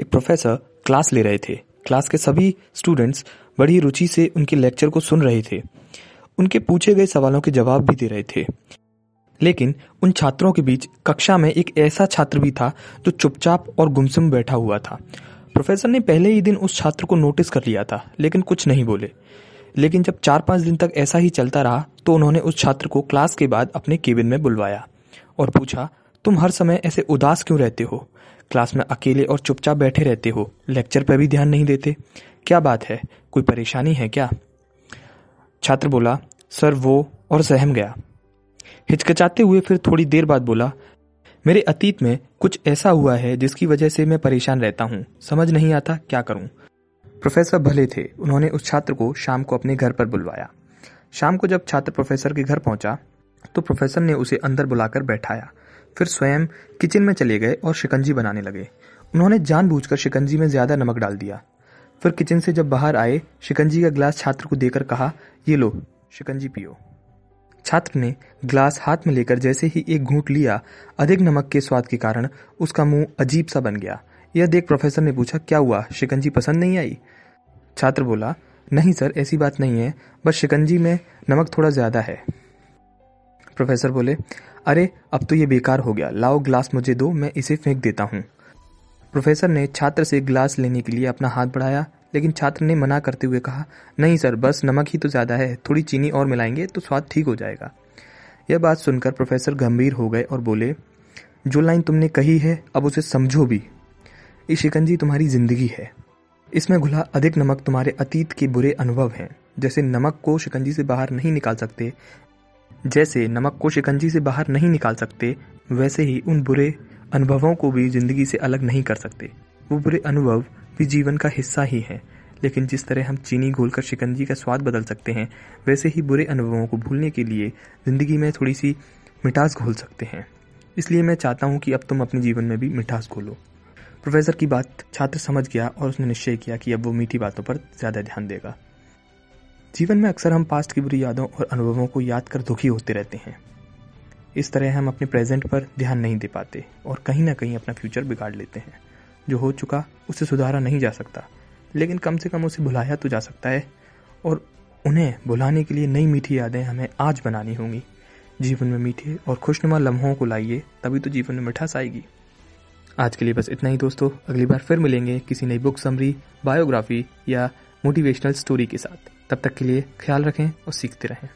एक professor class ले रहे थे। क्लास के सभी स्टूडेंट्स बड़ी रुचि से उनके लेक्चर को सुन रहे थे। उनके पूछे गए सवालों के जवाब भी दे रहे थे। लेकिन उन छात्रों के बीच कक्षा में एक ऐसा छात्र भी था जो चुपचाप और गुमसुम बैठा हुआ था। प्रोफेसर ने पहले ही दिन उस छात्र को नोटिस कर लिया था, लेकिन कुछ नहीं बोले। लेकिन जब चार पाँच दिन तक ऐसा ही चलता रहा तो उन्होंने उस छात्र को क्लास के बाद अपने केबिन में बुलवाया और पूछा, तुम हर समय ऐसे उदास क्यों रहते हो? क्लास में अकेले और चुपचाप बैठे रहते हो। लेक्चर पर भी ध्यान नहीं देते। क्या बात है? कोई परेशानी है क्या? छात्र बोला, सर, वो और सहम गया। हिचकिचाते हुए फिर थोड़ी देर बाद बोला, मेरे अतीत में कुछ ऐसा हुआ है जिसकी वजह से मैं परेशान रहता हूँ। समझ नहीं आता क्या करूँ? प्रोफेसर भले थे, उन्होंने उस छात्र को शाम को अपने घर पर बुलवाया। शाम को जब छात्र प्रोफेसर के घर पहुँचा तो प्रोफेसर ने उसे अंदर बुलाकर बैठाया। फिर स्वयं किचन में चले गए और शिकंजी बनाने लगे। उन्होंने जानबूझकर शिकंजी में ज़्यादा नमक डाल दिया। फिर किचन से जब बाहर आए, शिकंजी का ग्लास छात्र को देकर कहा, ये लो, शिकंजी पियो। छात्र ने ग्लास हाथ में लेकर जैसे ही एक घूंट लिया, अधिक नमक के स्वाद के कारण उसका मुँह अजीब सा बन गया। यह देख प्रोफेसर ने पूछा, क्या हुआ? शिकंजी पसंद नहीं आई? छात्र बोला, नहीं सर, ऐसी बात नहीं है, बस शिकंजी में नमक थोड़ा ज़्यादा है। प्रोफेसर बोले, अरे, अब तो ये बेकार हो गया। लाओ ग्लास मुझे दो, मैं इसे फेंक देता हूँ। प्रोफेसर ने छात्र से ग्लास लेने के लिए अपना हाथ बढ़ाया, लेकिन छात्र ने मना करते हुए कहा, नहीं सर, बस नमक ही तो ज़्यादा है, थोड़ी चीनी और मिलाएँगे तो स्वाद ठीक हो जाएगा। यह बात सुनकर प्रोफेसर गंभीर हो गए और बोले, जो लाइन तुमने कही है, अब उसे समझो भी। ये शिकंजी तुम्हारी ज़िंदगी है। इसमें घुला अधिक नमक तुम्हारे अतीत के बुरे अनुभव हैं। जैसे नमक को शिकंजी से बाहर नहीं निकाल सकते जैसे नमक को शिकंजी से बाहर नहीं निकाल सकते, वैसे ही उन बुरे अनुभवों को भी ज़िंदगी से अलग नहीं कर सकते। वो बुरे अनुभव भी जीवन का हिस्सा ही है, लेकिन जिस तरह हम चीनी घोलकर शिकंजी का स्वाद बदल सकते हैं, वैसे ही बुरे अनुभवों को भूलने के लिए ज़िंदगी में थोड़ी सी मिठास घोल सकते हैं। इसलिए मैं चाहता हूँ कि अब तुम अपने जीवन में भी मिठास घोलो। प्रोफेसर की बात छात्र समझ गया और उसने निश्चय किया कि अब वो मीठी बातों पर ज़्यादा ध्यान देगा। जीवन में अक्सर हम पास्ट की बुरी यादों और अनुभवों को याद कर दुखी होते रहते हैं। इस तरह हम अपने प्रेजेंट पर ध्यान नहीं दे पाते और कहीं ना कहीं अपना फ्यूचर बिगाड़ लेते हैं। जो हो चुका, उसे सुधारा नहीं जा सकता। लेकिन कम से कम उसे भुलाया तो जा सकता है और उन्हें भुलाने के लिए नई मीठी यादें हमें आज बनानी होंगी। जीवन में मीठे और खुशनुमा लम्हों को लाइए, तभी तो जीवन में मिठास आएगी। आज के लिए बस इतना ही दोस्तों। अगली बार फिर मिलेंगे किसी नई बुक समरी बायोग्राफी या मोटिवेशनल स्टोरी के साथ। तब तक के लिए ख्याल रखें और सीखते रहें।